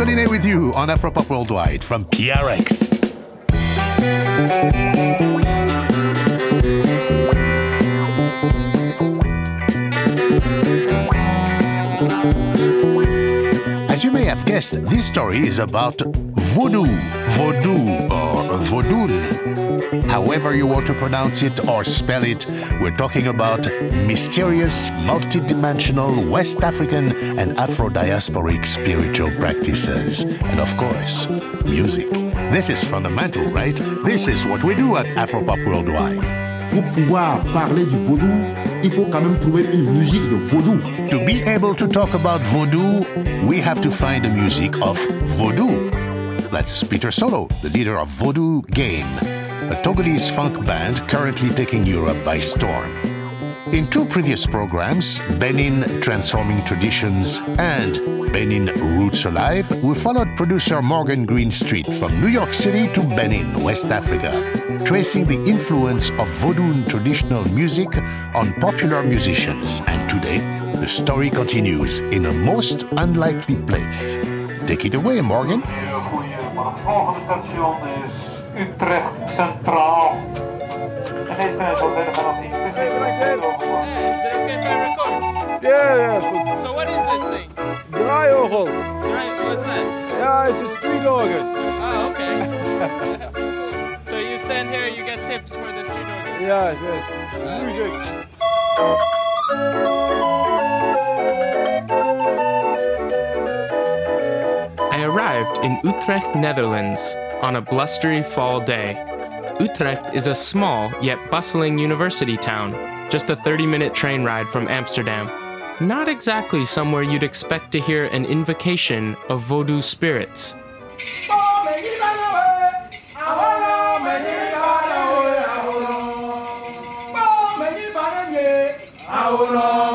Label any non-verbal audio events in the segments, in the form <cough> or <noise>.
Collinet with you on Afropop Worldwide from PRX. As you may have guessed, this story is about voodoo, voodoo, or vaudou. However you want to pronounce it or spell it, we're talking about mysterious, multidimensional West African and Afro-diasporic spiritual practices. And of course, music. This is fundamental, right? This is what we do at Afropop Worldwide. Pour pouvoir parler du vaudou, il faut quand même trouver une musique de vaudou. To be able to talk about voodoo, we have to find the music of voodoo. That's Peter Solo, the leader of Voodoo Game, a Togolese funk band currently taking Europe by storm. In two previous programs, Benin Transforming Traditions and Benin Roots Alive, we followed producer Morgan Greenstreet from New York City to Benin, West Africa, tracing the influence of Vodou traditional music on popular musicians. And today, the story continues in a most unlikely place. Take it away, Morgan. Utrecht Centraal. En deze trein zal verder vanaf die Hey, is it okay if I record? Ja, ja, is goed. So what is this thing? Right, what's that? Het is een street organ. Oh, okay. so you stand here, you get tips for the street organ. Ja, yes. Music. I arrived in Utrecht, Netherlands, on a blustery fall day. Utrecht is a small yet bustling university town, just a 30 minute train ride from Amsterdam. Not exactly somewhere you'd expect to hear an invocation of Vodou spirits. A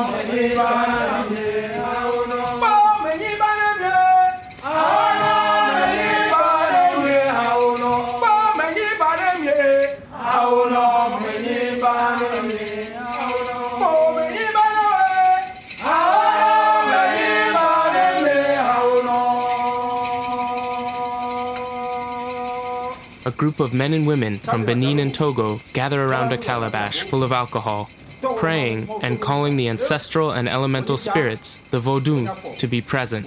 group of men and women from Benin and Togo gather around a calabash full of alcohol, praying and calling the ancestral and elemental spirits, the Vodou, to be present.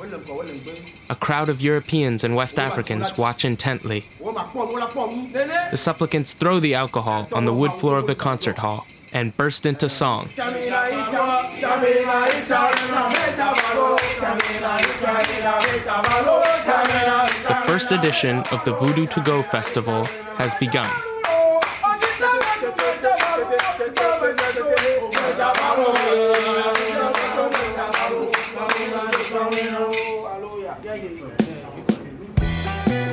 A crowd of Europeans and West Africans watch intently. The supplicants throw the alcohol on the wood floor of the concert hall and burst into song. First edition of the Voodoo to Go Festival has begun.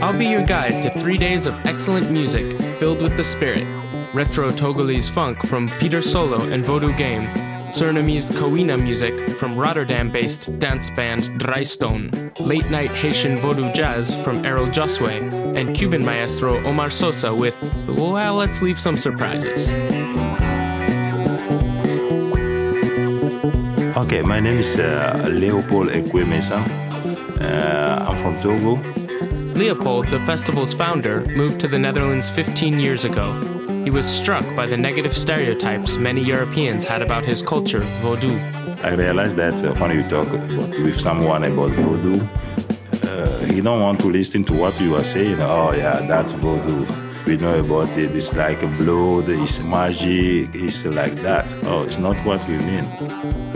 I'll be your guide to three days of excellent music filled with the spirit. Retro Togolese funk from Peter Solo and Voodoo Game. Surinamese Kawina music from Rotterdam based dance band Drystone. Late night Haitian Vodou jazz from Erol Josué. And Cuban maestro Omar Sosa with, well, let's leave some surprises. Okay, my name is uh, Leopold Ekwemesa. Uh, I'm from Togo. Leopold, the festival's founder, moved to the Netherlands 15 years ago. He was struck by the negative stereotypes many Europeans had about his culture, Vodou. I realized that uh, when you talk about, with someone about voodoo, uh, he don't want to listen to what you are saying. Oh yeah, that's voodoo. We know about it. It's like blood, it's magic, it's like that. Oh, it's not what we mean.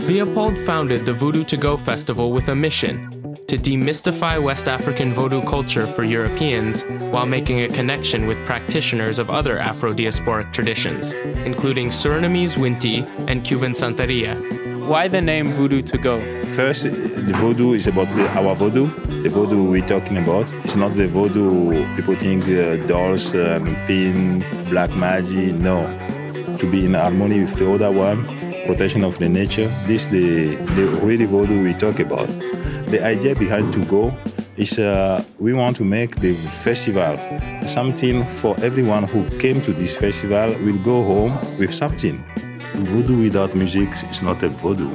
Leopold founded the Voodoo to Go Festival with a mission to demystify West African Vodou culture for Europeans while making a connection with practitioners of other Afro diasporic traditions, including Surinamese Winti and Cuban Santeria. Why the name Voodoo to go? First, the voodoo is about the, our voodoo. The voodoo we're talking about. It's not the voodoo people think uh, dolls, um, pin, black magic. No. To be in harmony with the other one, protection of the nature. This the the really voodoo we talk about. The idea behind to go is uh, we want to make the festival something for everyone who came to this festival will go home with something. Voodoo without music is not a voodoo.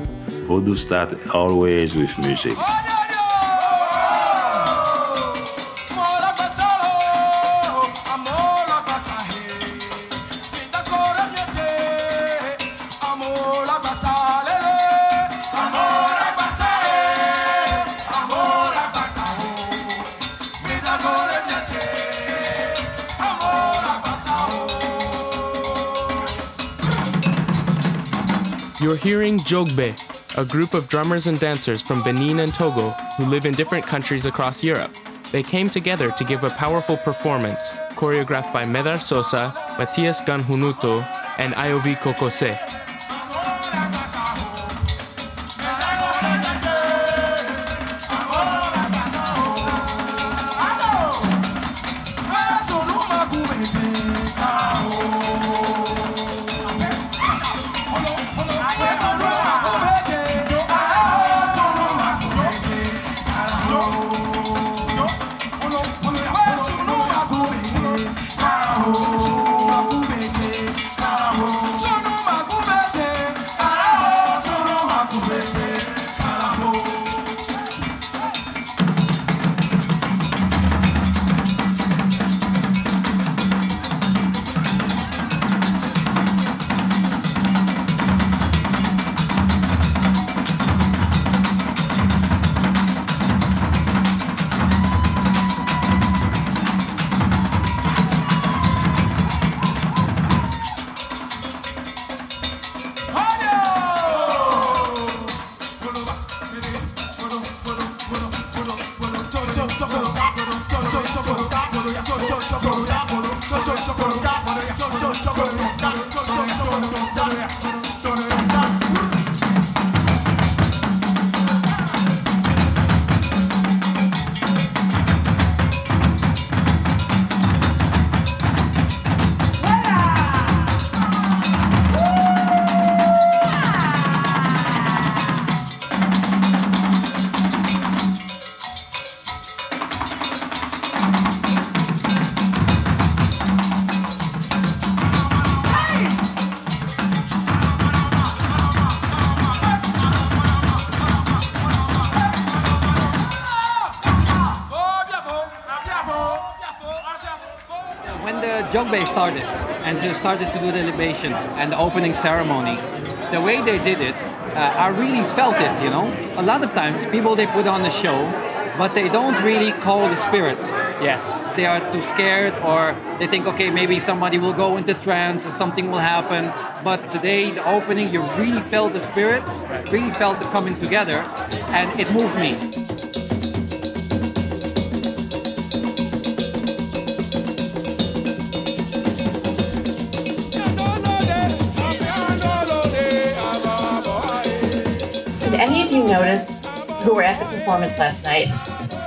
Voodoo starts always with music. Hearing Jogbe, a group of drummers and dancers from Benin and Togo who live in different countries across Europe. They came together to give a powerful performance, choreographed by Medar Sosa, Matias Ganhunuto, and Iovi Kokose. When started and just started to do the libation and the opening ceremony, the way they did it, uh, I really felt it, you know? A lot of times people they put on a show, but they don't really call the spirit. Yes. They are too scared or they think, okay, maybe somebody will go into trance or something will happen. But today, the opening, you really felt the spirits, really felt the coming together, and it moved me. Who were at the performance last night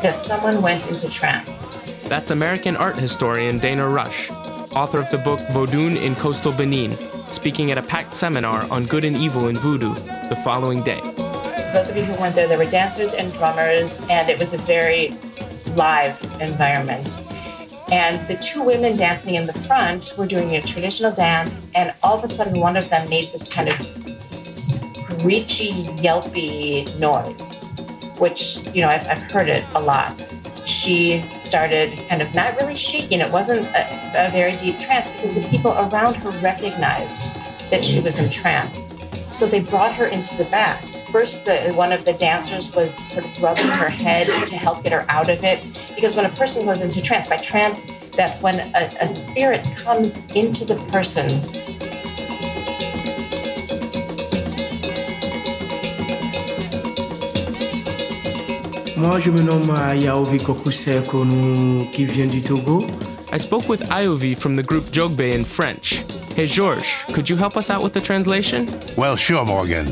that someone went into trance? That's American art historian Dana Rush, author of the book Vodun in Coastal Benin, speaking at a packed seminar on good and evil in voodoo the following day. Those of you who weren't there, there were dancers and drummers, and it was a very live environment. And the two women dancing in the front were doing a traditional dance, and all of a sudden, one of them made this kind of screechy, yelpy noise, which, you know, I've, I've heard it a lot. She started kind of not really shaking. It wasn't a, a very deep trance because the people around her recognized that she was in trance. So they brought her into the back. First, the, one of the dancers was sort of rubbing her head to help get her out of it. Because when a person goes into trance, by trance, that's when a, a spirit comes into the person Moi, je me nomme euh, Yaovi Kokuseko, qui vient du Togo. I spoke with Iovi from the group Jogbe in French. Hey Georges, could you help us out with the translation? Well, sure, Morgan.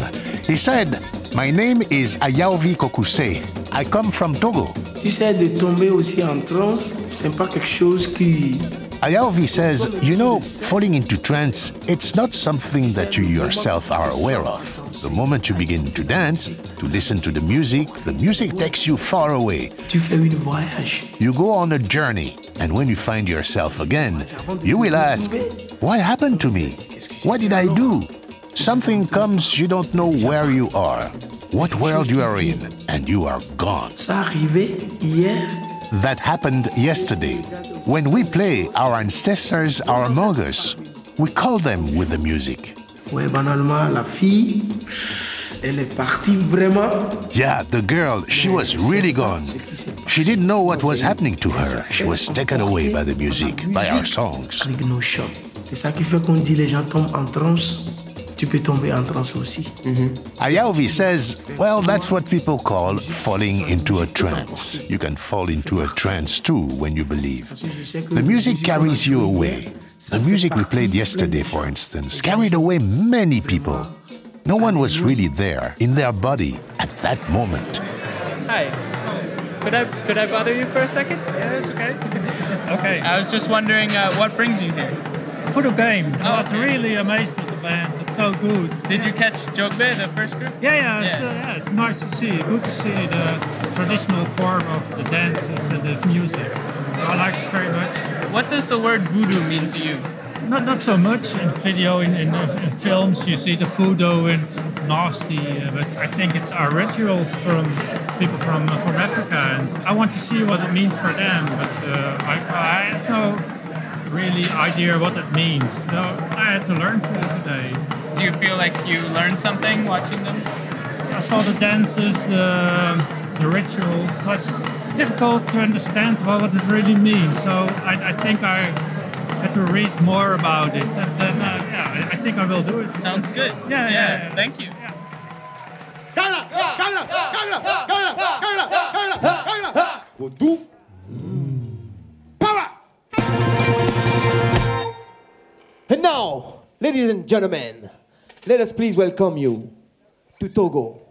He said, My name is Ayaovi Kokuse. I come from Togo. Tu sais, de tomber aussi en transe, c'est pas quelque chose qui. Ayaovi says, You know, falling into trance, it's not something that you yourself are aware of. The moment you begin to dance, to listen to the music, the music takes you far away. Tu fais une voyage. You go on a journey, and when you find yourself again, you will ask, What happened to me? What did I do? Something comes, you don't know where you are, what world you are in, and you are gone. Ça arrivé hier. That happened yesterday. When we play, our ancestors are among us. We call them with the music. Ouais, banalement, la fille, elle est partie vraiment. Yeah, the girl, she was really gone. She didn't know what was happening to her. She was taken away by the music, by our songs. Avec nos chocs. C'est ça qui fait qu'on dit les gens tombent en transe. Tu peux tomber en transe aussi. Mm-hmm. Ayaovi says, well, that's what people call falling into a trance. You can fall into a trance too when you believe. The music carries you away. The music we played yesterday, for instance, carried away many people. No one was really there in their body at that moment. Hi. Could I could I bother you for a second? Yeah, it's okay. <laughs> okay. I was just wondering uh, what brings you here. For the game. I Oh, was okay. really amazed with the band. It's so good. Did you catch Jogbe, the first group? Yeah, yeah, it's, Yeah. Uh, yeah, it's nice to see. Good to see the traditional form of the dances and the music. So I like it very much. What does the word voodoo mean to you? Not not so much in video, in, in, in films, you see the voodoo and it's, it's nasty, uh, but I think it's our rituals from people from uh, from Africa, and I want to see what it means for them, but uh, I, I have no really idea what it means. So I had to learn to today. Do you feel like you learned something watching them? I saw the dances, the the rituals. So difficult to understand what it really means. So I, I think I had to read more about it, and then uh, yeah, I, I think I will do it. Sounds good. Yeah, yeah. yeah. Thank you. And now, ladies and gentlemen, let us please welcome you to Togo.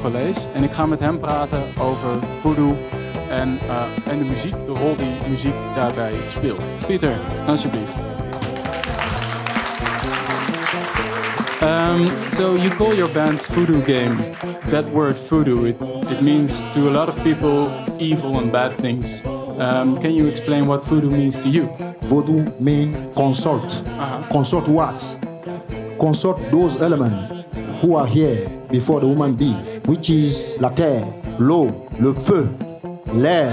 Togolees. En ik ga met hem praten over voodoo en, eh, en de muziek, de rol die muziek daarbij speelt. Pieter, alsjeblieft. Um, so you call your band Voodoo Game. That word voodoo, it, it means to a lot of people evil and bad things. Um, can you explain what voodoo means to you? Voodoo means consult. Consult what? Consult those elements who are here before the woman be, which is la terre, l'eau, le feu, l'air.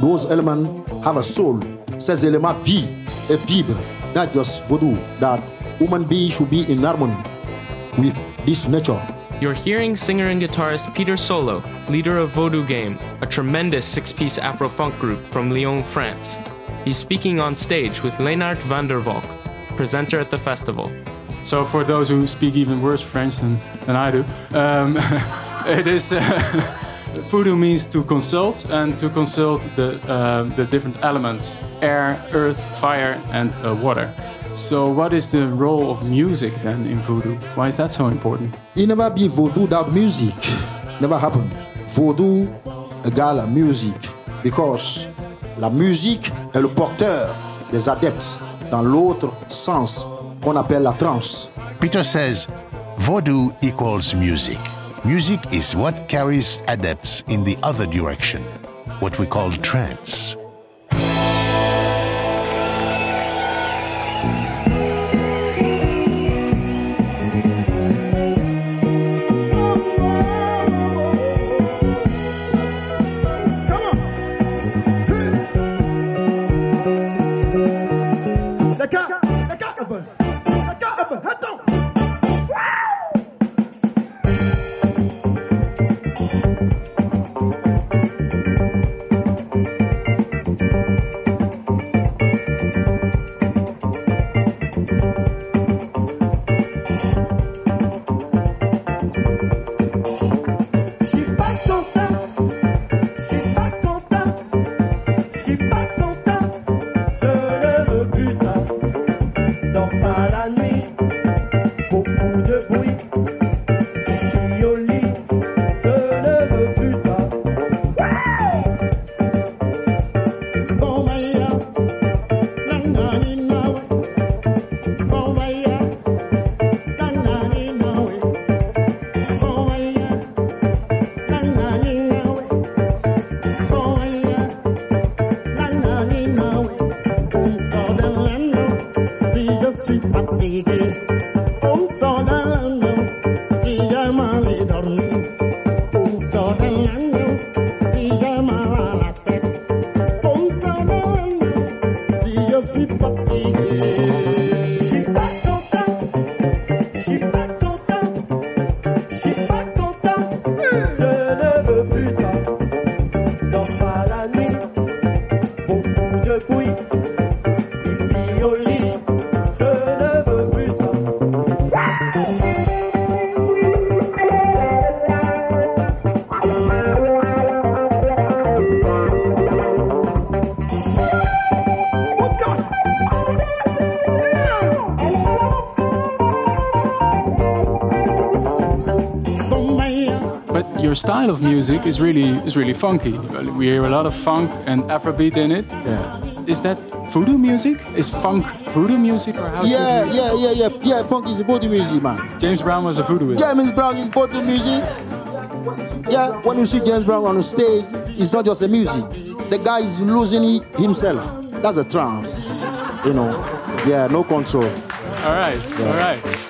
Those elements have a soul. Ces éléments vivent et vibrent. Not just voodoo. That woman bee should be in harmony with this nature. You're hearing singer and guitarist Peter Solo, leader of Voodoo Game, a tremendous six piece Afro funk group from Lyon, France. He's speaking on stage with Leenaert van der Valk, presenter at the festival. So, for those who speak even worse French than, than I do, um, <laughs> it is uh, <laughs> voodoo means to consult and to consult the, uh, the different elements air, earth, fire, and uh, water. So, what is the role of music then in voodoo? Why is that so important? Il never be voodoo without music. Never happen. Voodoo égale musique. Because la musique est le porteur des adeptes dans l'autre sens qu'on appelle la trance. Peter says voodoo equals music. Music is what carries adepts in the other direction, what we call trance. Style of music is really is really funky. We hear a lot of funk and Afrobeat in it. Yeah. Is that voodoo music? Is funk voodoo music or how? Yeah, yeah, yeah, yeah, yeah. Funk is voodoo music, man. James Brown was a voodooist. James Brown is voodoo music. Yeah, when you see James Brown on the stage, it's not just the music. The guy is losing himself. That's a trance, you know. Yeah, no control. All right, Yeah. all right.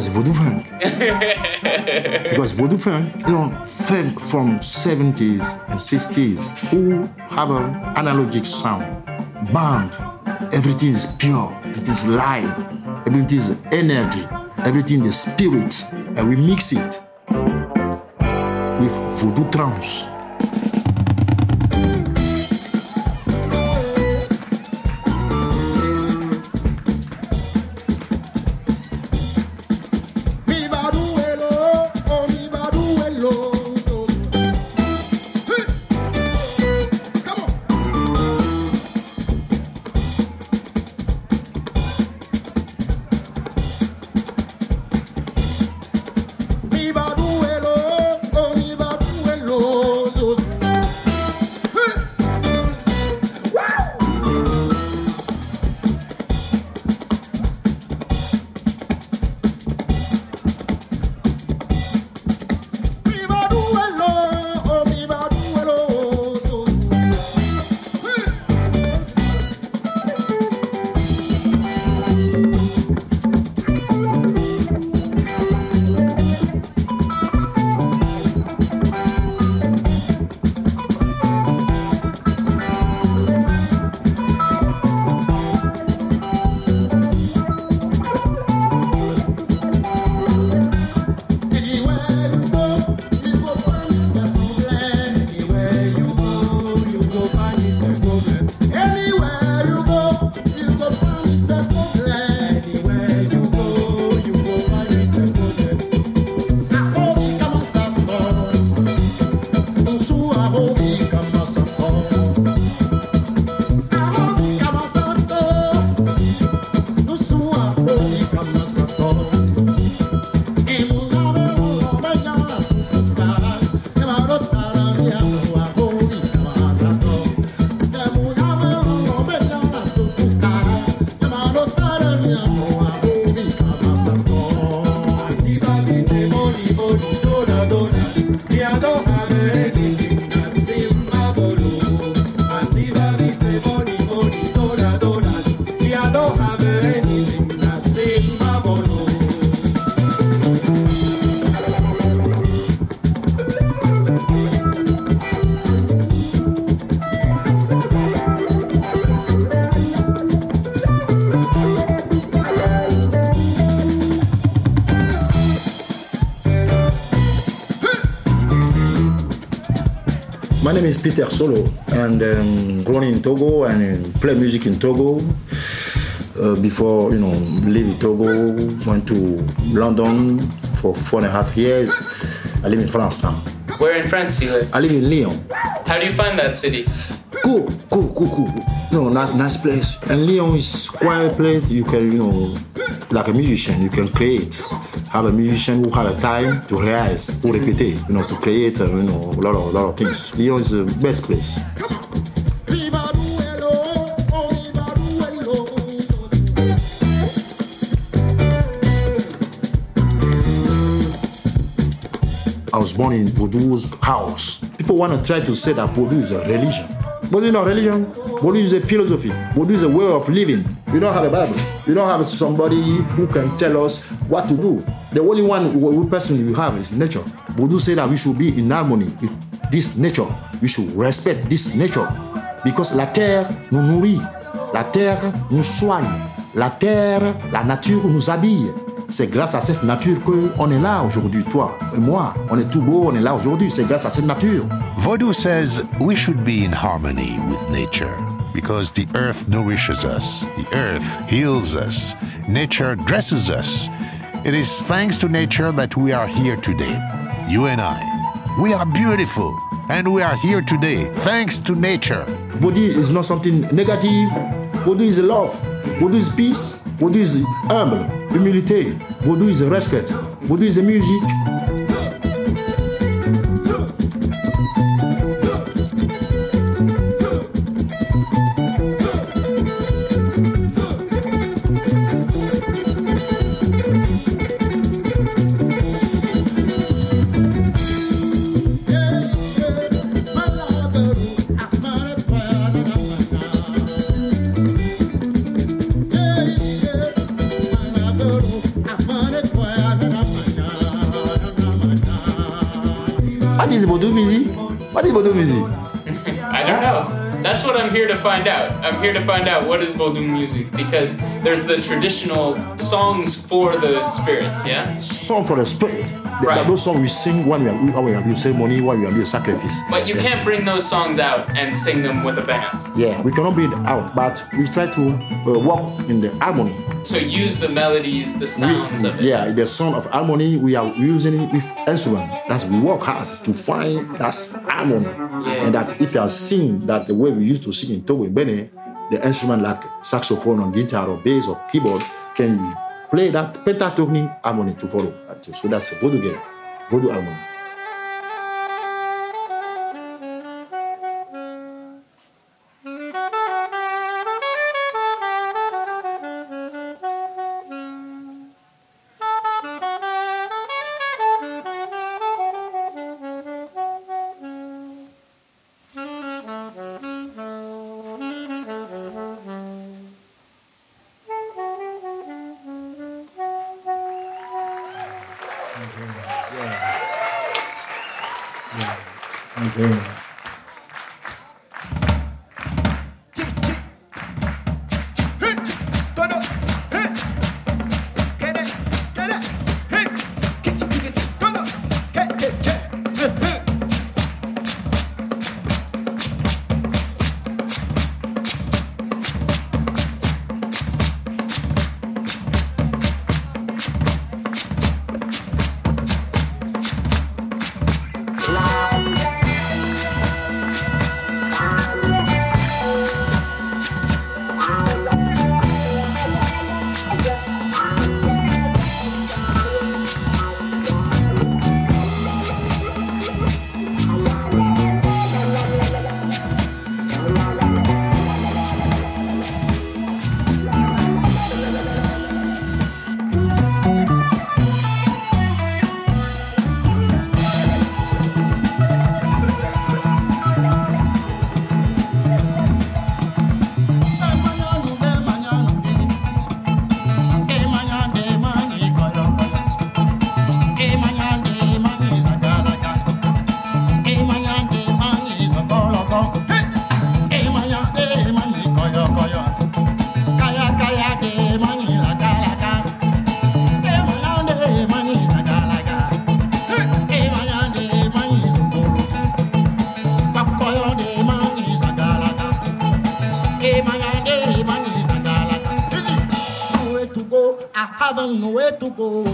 Because voodoo funk. <laughs> because voodoo funk, you know, funk from 70s and 60s who have an analogic sound, band. Everything is pure, everything is light, everything is energy, everything is spirit, and we mix it with voodoo trance. My name is Peter Solo, and um, grown in Togo and um, play music in Togo. Uh, before you know, leave Togo, went to London for four and a half years. I live in France now. Where in France do you live? I live in Lyon. How do you find that city? Cool, cool, cool, cool. No, nice, nice place. And Lyon is quiet place. You can, you know, like a musician, you can create. Have a musician who have a time to realize, to repeat, you know, to create, uh, you know, a lot of, lot of things. Lyon is the best place. I was born in Voodoo's house. People want to try to say that Voodoo is a religion. But it's not religion. Voodoo is a philosophy. Voodoo is a way of living. You don't have a Bible. you don't have somebody who can tell us what to do. The only one person we have is nature. Voodoo say that we should be in harmony with this nature. We should respect this nature. Because la terre nous nourrit. La terre nous soigne. La terre, la nature nous habille. C'est grâce à cette nature que qu'on est là aujourd'hui, toi et moi. On est tout beau, on est là aujourd'hui. C'est grâce à cette nature. Vodou says we should be in harmony with nature because the earth nourishes us, the earth heals us, nature dresses us. It is thanks to nature that we are here today. You and I. We are beautiful and we are here today thanks to nature. Voodoo is not something negative. Voodoo is love. Voodoo is peace. Voodoo is humble, humility. Voodoo is respect. Voodoo is music. Music? <laughs> I don't know. That's what I'm here to find out. I'm here to find out what is Vodou music because there's the traditional songs for the spirits, yeah? Song for the spirit. The- Those songs we sing when we are, when we are doing ceremony, when we are doing sacrifice. But you Yeah. can't bring those songs out and sing them with a band. Yeah, we cannot bring it out, but we try to uh, work in the harmony. So use the melodies, the sounds of it. Yeah, the sound of harmony, we are using it with instrument. That's we work hard to find that harmony. Yeah. And that if you are sing that the way we used to sing in Togo in Benin, the instrument like saxophone or guitar or bass or keyboard can play that pentatonic harmony to follow. So that's a voodoo game, voodoo harmony. Go.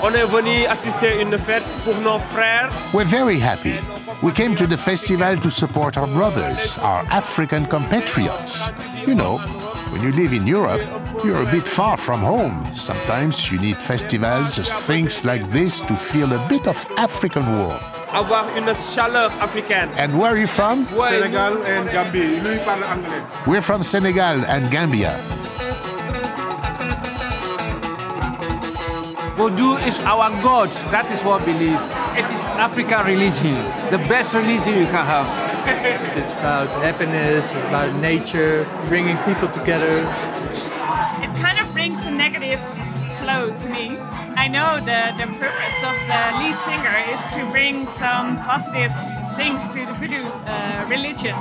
On est venu assister une fête pour nos frères. We're very happy. We came to the festival to support our brothers, our African compatriots. You know, when you live in Europe, you're a bit far from home. Sometimes you need festivals, things like this, to feel a bit of African warmth. Avoir une chaleur africaine. And where are you from? Sénégal et Gambie. Lui il parle anglais. We're from Senegal and Gambia. Vodou is our God. That is what we believe. It is African religion, the best religion you can have. <laughs> It's about happiness, it's about nature, bringing people together. it kind of brings a negative flow to me. I know the, the purpose of the lead singer is to bring some positive things to the voodoo uh, religion.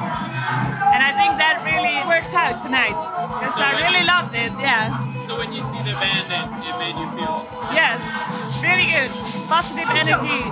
And I think that really worked out tonight. Because So I really loved it, yeah. So when you see the band, it, it made you feel? Yes, really good. Positive energy.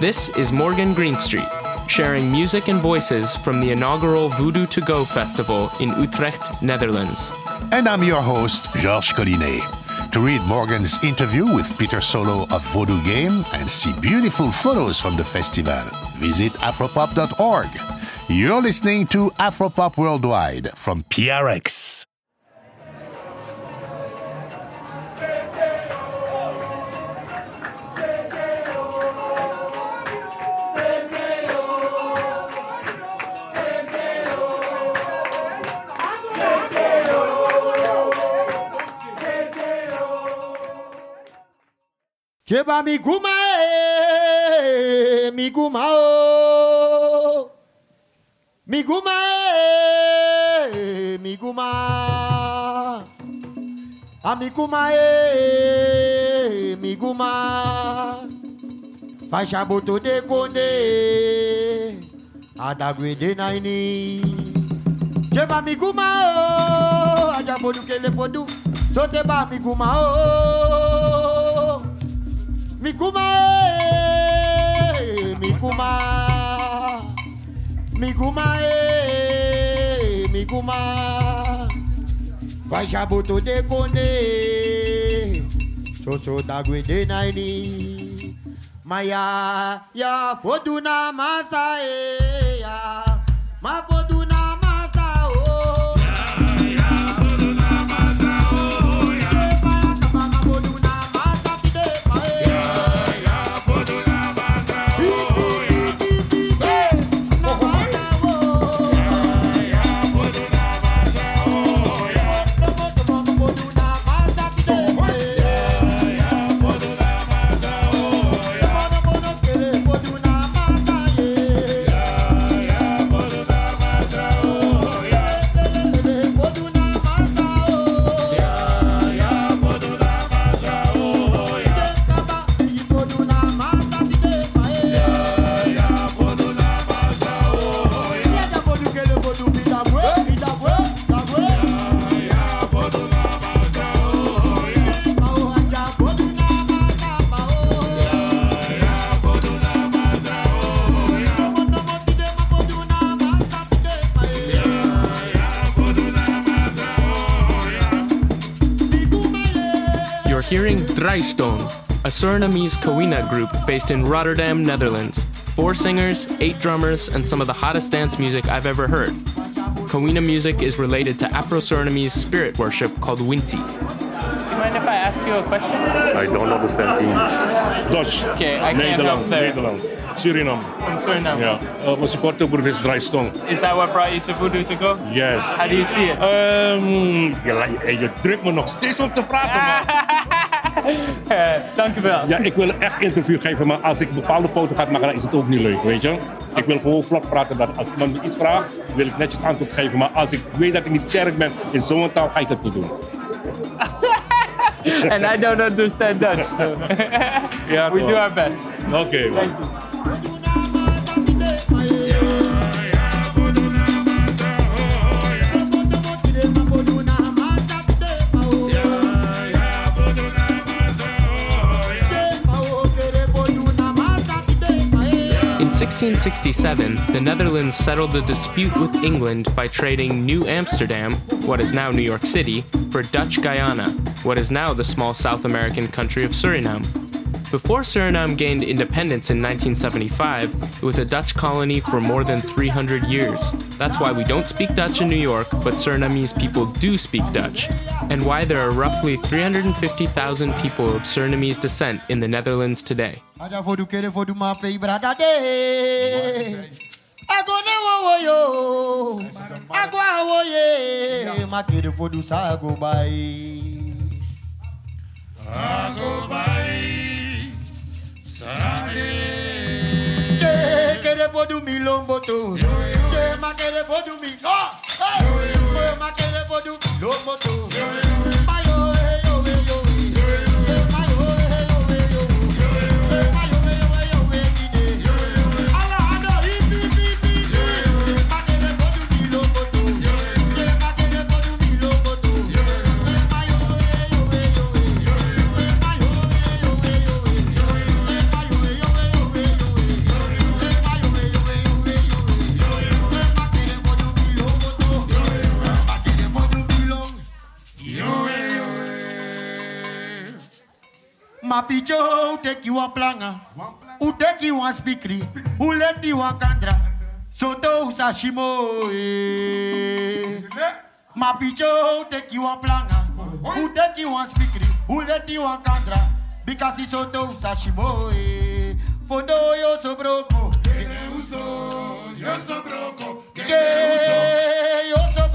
This is Morgan Greenstreet, sharing music and voices from the inaugural Voodoo to Go festival in Utrecht, Netherlands. And I'm your host, Georges Collinet. To read Morgan's interview with Peter Solo of Vaudou Game and see beautiful photos from the festival, visit afropop.org. You're listening to Afropop Worldwide from PRX. Cheba miguma eh, miguma oh. Miguma eh, miguma. Amiguma eh, miguma. Fasha boto de konde. Adagwe de naini. Cheba miguma oh. Aja bodu kele bodu. Sote ba miguma oh. Mikuma, eh, Mikuma, Mikuma, eh, Mikuma. Vai jabuto de kone, soso dagwe de naini. Maya, ya foduna masa, eh, ya, ma foduna hearing Draaistone, a Surinamese Kawina group based in Rotterdam, Netherlands. Four singers, eight drummers, and some of the hottest dance music I've ever heard. Kawina music is related to Afro Surinamese spirit worship called Winti. Do you mind if I ask you a question? I don't understand English. Dutch. Okay, I can't Nederland, help, sir. Nederland. Suriname. From Suriname. Yeah. Uh, we supporten Burgers Draaistone. Is that what brought you to Voodoo to go? Yes. How do you see it? Um, je, je drukt me nog steeds om te praten, man. <laughs> Dankjewel. Ja, ik wil echt interview geven, maar als ik een bepaalde foto ga maken, dan is het ook niet leuk, weet je. Ik wil gewoon vlak praten. Dat als iemand me iets vraagt, wil ik netjes antwoord geven. Maar als ik weet dat ik niet sterk ben in zo'n taal, ga ik het niet doen. <laughs> and I don't understand Dutch, so we do our best. Oké, man. 1667, the Netherlands settled the dispute with England by trading New Amsterdam, what is now New York City, for Dutch Guyana, what is now the small South American country of Suriname. Before Suriname gained independence in 1975, it was a Dutch colony for more than 300 years. That's why we don't speak Dutch in New York, but Surinamese people do speak Dutch, and why there are roughly 350,000 people of Surinamese descent in the Netherlands today. Aja Sade. Je kere fodu mi lomboto. Je ma kere fodu mi. Oh! Hey! Je ma kere fodu mi lomboto. Mayo, Ma picho take you a planga. Who take you a speakery? Who let you a kandra? Soto sashimo. eh. Ma picho take you a planga. Who take you a speakery? Who let you a kandra? Because soto sashimo. eh. Fodo yo so broco. Yo so broco. Yeah, yo so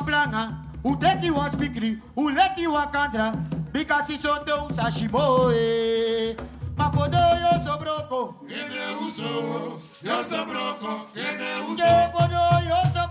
planga, who take you a speakery, who let you a kandra, because he so do sashimo. Ma fodo yo so uso, yo so uso. Yo so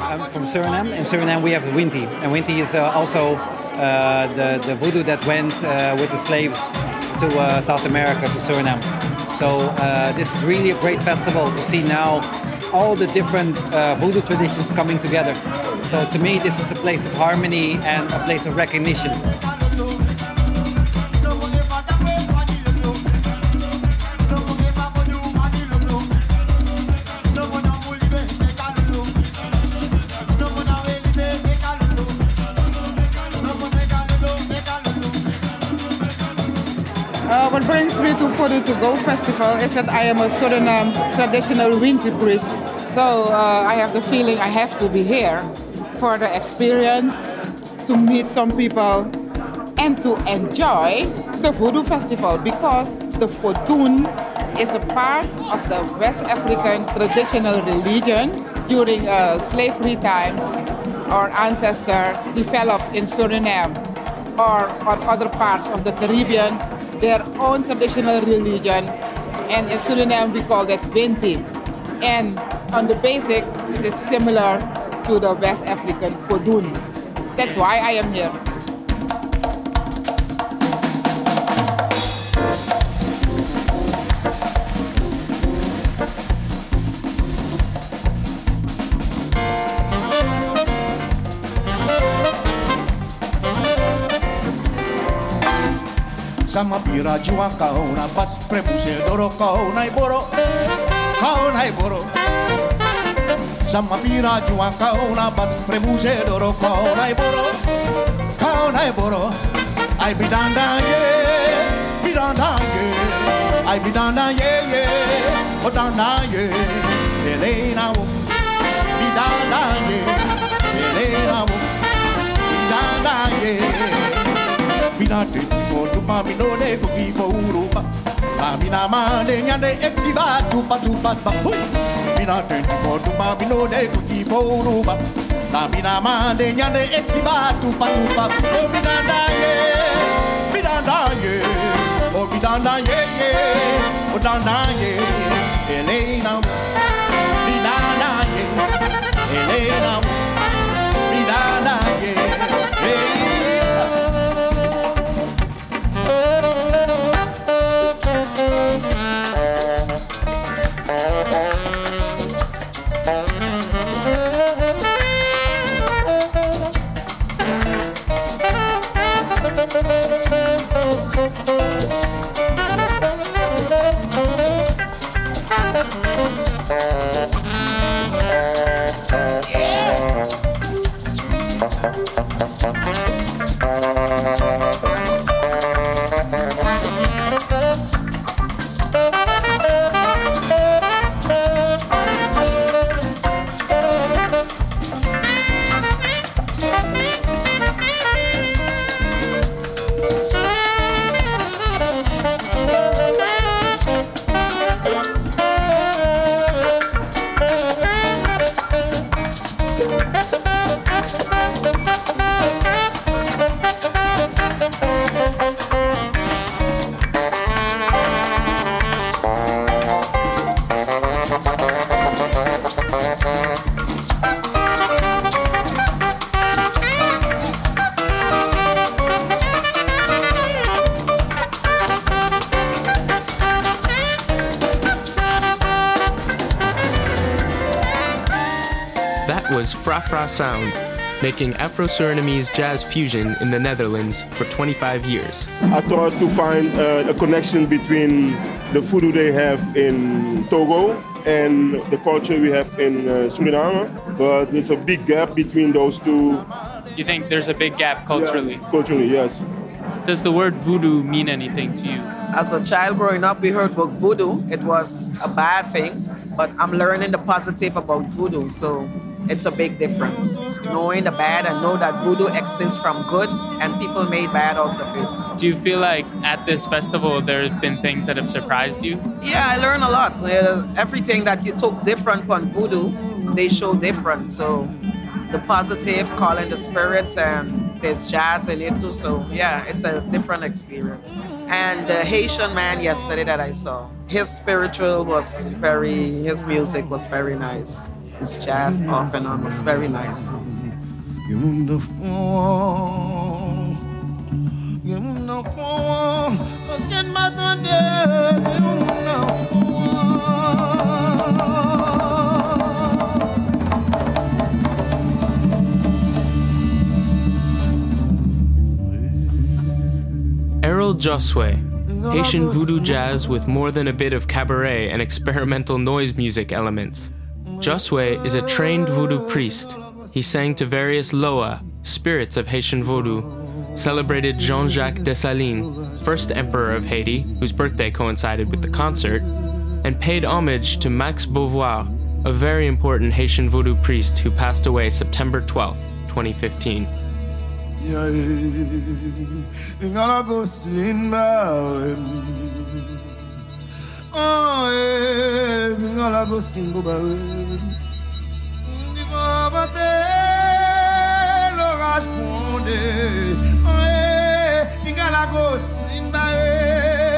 I'm from Suriname. In Suriname, we have Winti, and Winti is uh, also uh, the the voodoo that went uh, with the slaves to uh, South America to Suriname. So uh, this is really a great festival to see now all the different uh, voodoo traditions coming together. So to me, this is a place of harmony and a place of recognition. Brings me to Go Festival is that I am a Suriname traditional Winti priest. So uh, I have the feeling I have to be here for the experience, to meet some people, and to enjoy the Voodoo Festival because the Vodun is a part of the West African traditional religion during uh, slavery times. Our ancestor developed in Suriname or on other parts of the Caribbean their own traditional religion. And in Suriname, we call that Vinti. And on the basic, it is similar to the West African Vodun. That's why I am here. Sama pira jiwa kauna pas prebuse doro kauna iboro kauna iboro Sama pira jiwa kauna pas prebuse doro kauna iboro kauna iboro Ai bidanda ye bidanda ye. Ai bidanda ye ye. Oh, Odanda ye. Elena oh. wo bidanda ye. Elena oh. wo bidanda ye Mina teti mo tuma mino ne kuki fo uruba Amina mande nyande exiba tupa tupa ba hui Mina teti mo tuma mino ne kuki fo uruba Amina mande nyande exiba tupa tupa Oh midanda ye midanda ye Oh midanda ye ye Oh danda ye Elena midanda ye Elena was Fra Fra Sound, making Afro Surinamese jazz fusion in the Netherlands for 25 years. I thought to find uh, a connection between the voodoo they have in Togo and the culture we have in uh, Suriname, but there's a big gap between those two. You think there's a big gap culturally? Culturally, yes. Does the word voodoo mean anything to you? As a child growing up, we heard about voodoo. It was a bad thing, but I'm learning the positive about voodoo, so it's a big difference. Knowing the bad and know that voodoo exists from good and people made bad out of it. Do you feel like at this festival there have been things that have surprised you? Yeah, I learned a lot. Uh, everything that you took different from voodoo, they show different. So the positive, calling the spirits, and there's jazz in it too. So yeah, it's a different experience. And the Haitian man yesterday that I saw, his spiritual was very, his music was very nice. His jazz off and on was very nice. Give him the phone. Give him. Let's get my Give him Erol Josué, Haitian voodoo jazz with more than a bit of cabaret and experimental noise music elements. Josué is a trained voodoo priest. He sang to various Loa, spirits of Haitian voodoo, celebrated Jean Jacques Dessalines, first emperor of Haiti, whose birthday coincided with the concert, and paid homage to Max Beauvoir, a very important Haitian voodoo priest who passed away September 12, 2015. An e, mingan la gosin bo ba e Di van vante, l'oraj konde An e, mingan la gosin ba e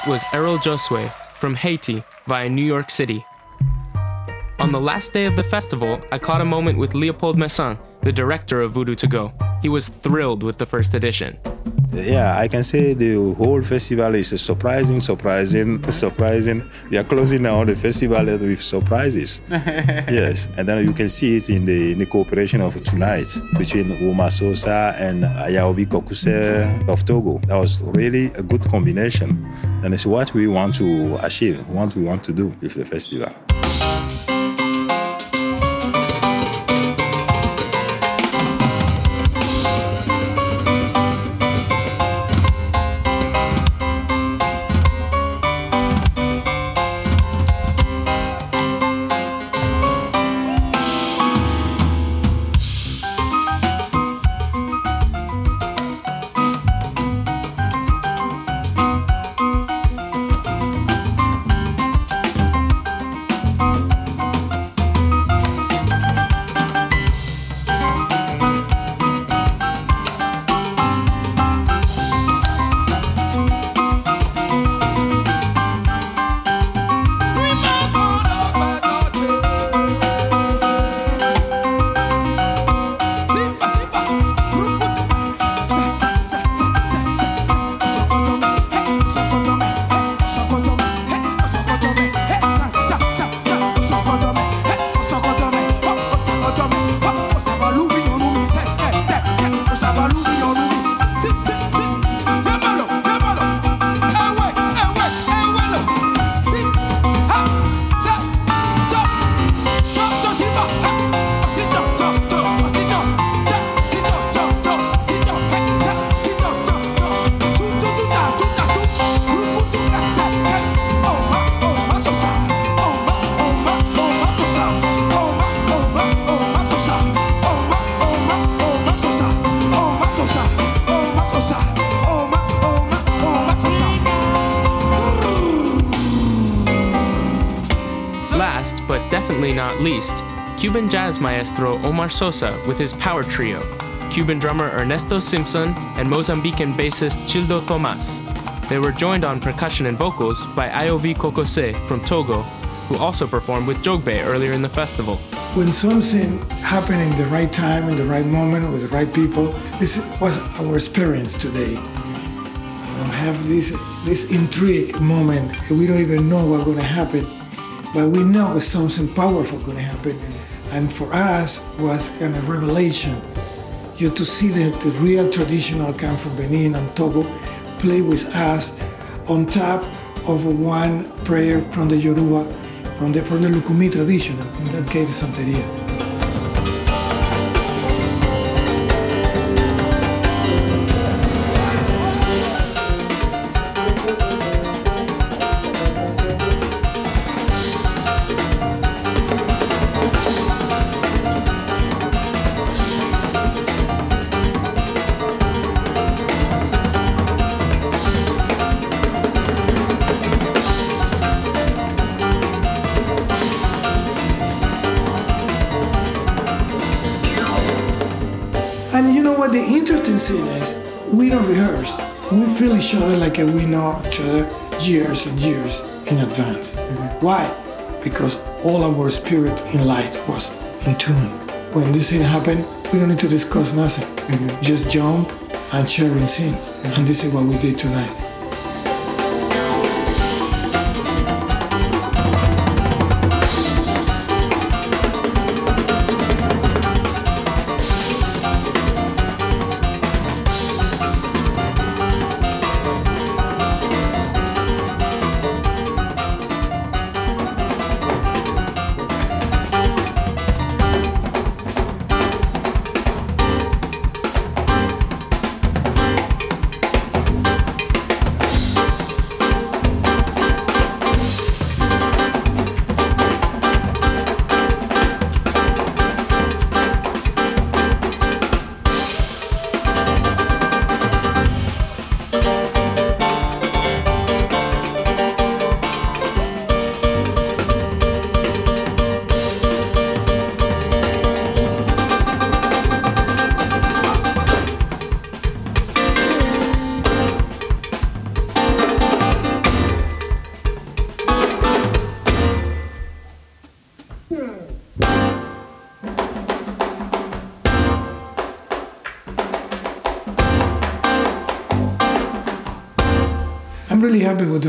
That was Erol Josué from Haiti via New York City. On the last day of the festival, I caught a moment with Leopold Messin, the director of Voodoo to Go. He was thrilled with the first edition. Yeah, I can say the whole festival is surprising, surprising, surprising. We are closing now the festival with surprises. <laughs> yes, and then you can see it in the, in the cooperation of tonight between Omar Sosa and Ayaovi Kokuse of Togo. That was really a good combination, and it's what we want to achieve, what we want to do with the festival. Cuban jazz maestro Omar Sosa with his power trio, Cuban drummer Ernesto Simpson, and Mozambican bassist Childo Tomas. They were joined on percussion and vocals by Iovi Kokose from Togo, who also performed with Jogbe earlier in the festival. When something happened in the right time, in the right moment, with the right people, this was our experience today. Know, have this this intrigue moment. We don't even know what's going to happen, but we know something powerful going to happen. And for us, was kind of revelation. You to see the, the real traditional come from Benin and Togo play with us on top of one prayer from the Yoruba, from the from the Lukumi tradition. In that case, the Santeria. Interesting thing is? We don't rehearse. We feel each other like we know each other years and years in advance. Mm-hmm. Why? Because all our spirit in light was in tune. When this thing happened, we don't need to discuss nothing. Mm-hmm. Just jump and sharing things. Mm-hmm. And this is what we did tonight.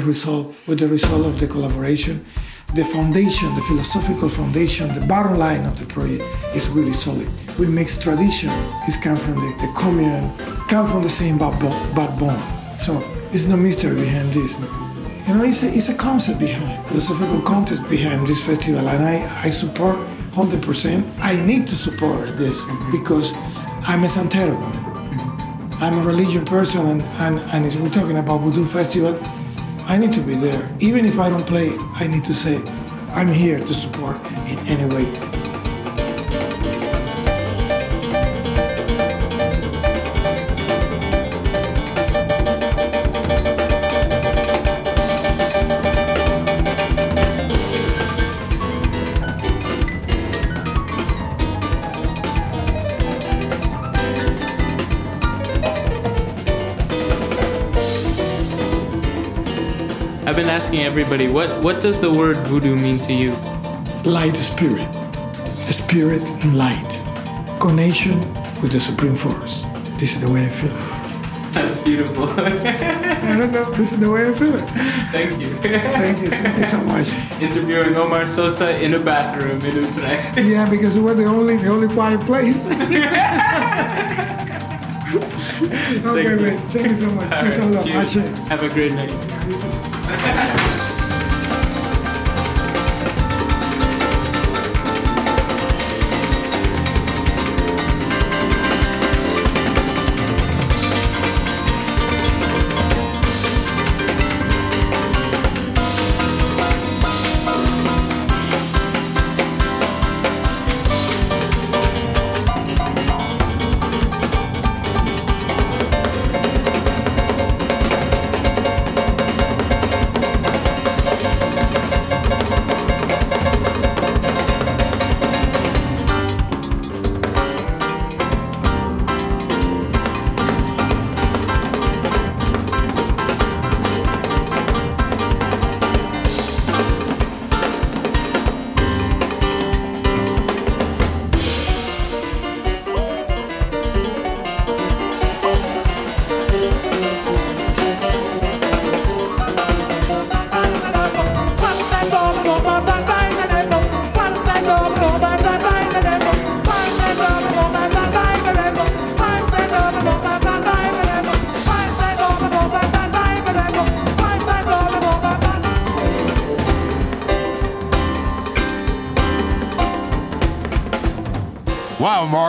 The result, with the result of the collaboration. The foundation, the philosophical foundation, the bottom line of the project is really solid. We mix tradition, it's come from the, the commune, come from the same backbone. So it's no mystery behind this. You know, it's a, it's a concept behind, philosophical context behind this festival, and I, I support 100%. I need to support this because I'm a Santero. Mm-hmm. I'm a religion person, and, and, and we're talking about Voodoo Festival, I need to be there. Even if I don't play, I need to say, I'm here to support in any way. Asking everybody, what, what does the word voodoo mean to you? Light spirit, spirit in light, connection with the Supreme Force. This is the way I feel it. That's beautiful. <laughs> I don't know, this is the way I feel it. Thank you. Thank you, thank you so much. Interviewing Omar Sosa in a bathroom in Utrecht. Yeah, because we're the only the only quiet place. <laughs> okay, man. Thank you so much. Peace and love. Have a great night.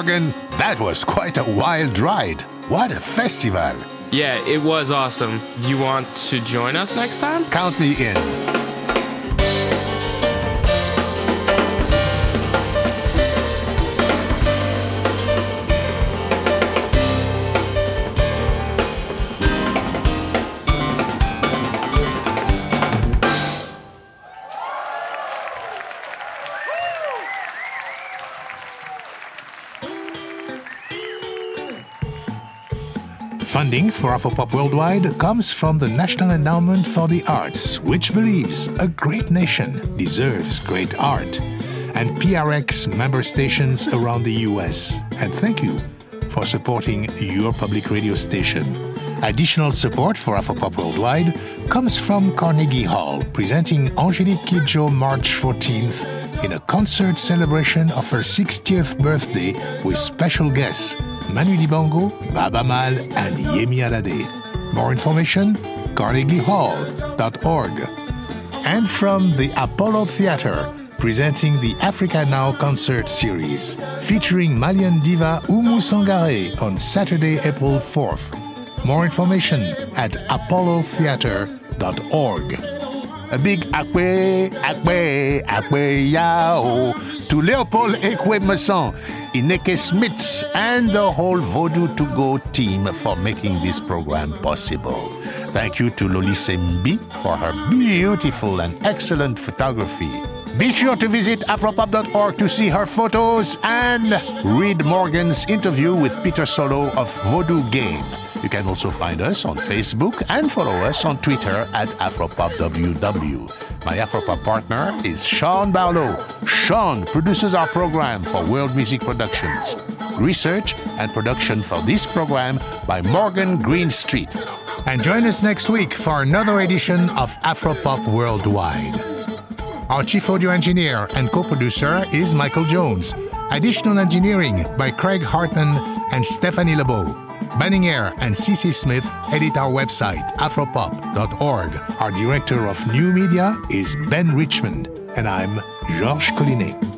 Morgan, that was quite a wild ride. What a festival! Yeah, it was awesome. Do you want to join us next time? Count me in. Funding for Afropop Worldwide comes from the National Endowment for the Arts, which believes a great nation deserves great art, and PRX member stations around the US. And thank you for supporting your public radio station. Additional support for Afropop Worldwide comes from Carnegie Hall, presenting Angelique Kidjo March 14th in a concert celebration of her 60th birthday with special guests Manu Dibango, Baaba Maal, and Yemi Alade. More information, carnegiehall.org. And from the Apollo Theater, presenting the Africa Now concert series, featuring Malian diva Oumou Sangaré on Saturday, April 4th. More information at apollotheater.org. A big akwe, akwe, akwe yao to Leopold Ekwe Masson, Ineke Smits, and the whole Vodou to Go team for making this program possible. Thank you to Loli Sembi for her beautiful and excellent photography. Be sure to visit afropop.org to see her photos and read Morgan's interview with Peter Solo of Vaudou Game. You can also find us on Facebook and follow us on Twitter at AfropopWW. My Afropop partner is Sean Barlow. Sean produces our program for World Music Productions. Research and production for this program by Morgan Greenstreet. And join us next week for another edition of Afropop Worldwide. Our chief audio engineer and co producer is Michael Jones. Additional engineering by Craig Hartman and Stephanie LeBeau. Banning Eyre and CC Smith edit our website, afropop.org. Our director of new media is Ben Richmond, and I'm Georges Collinet.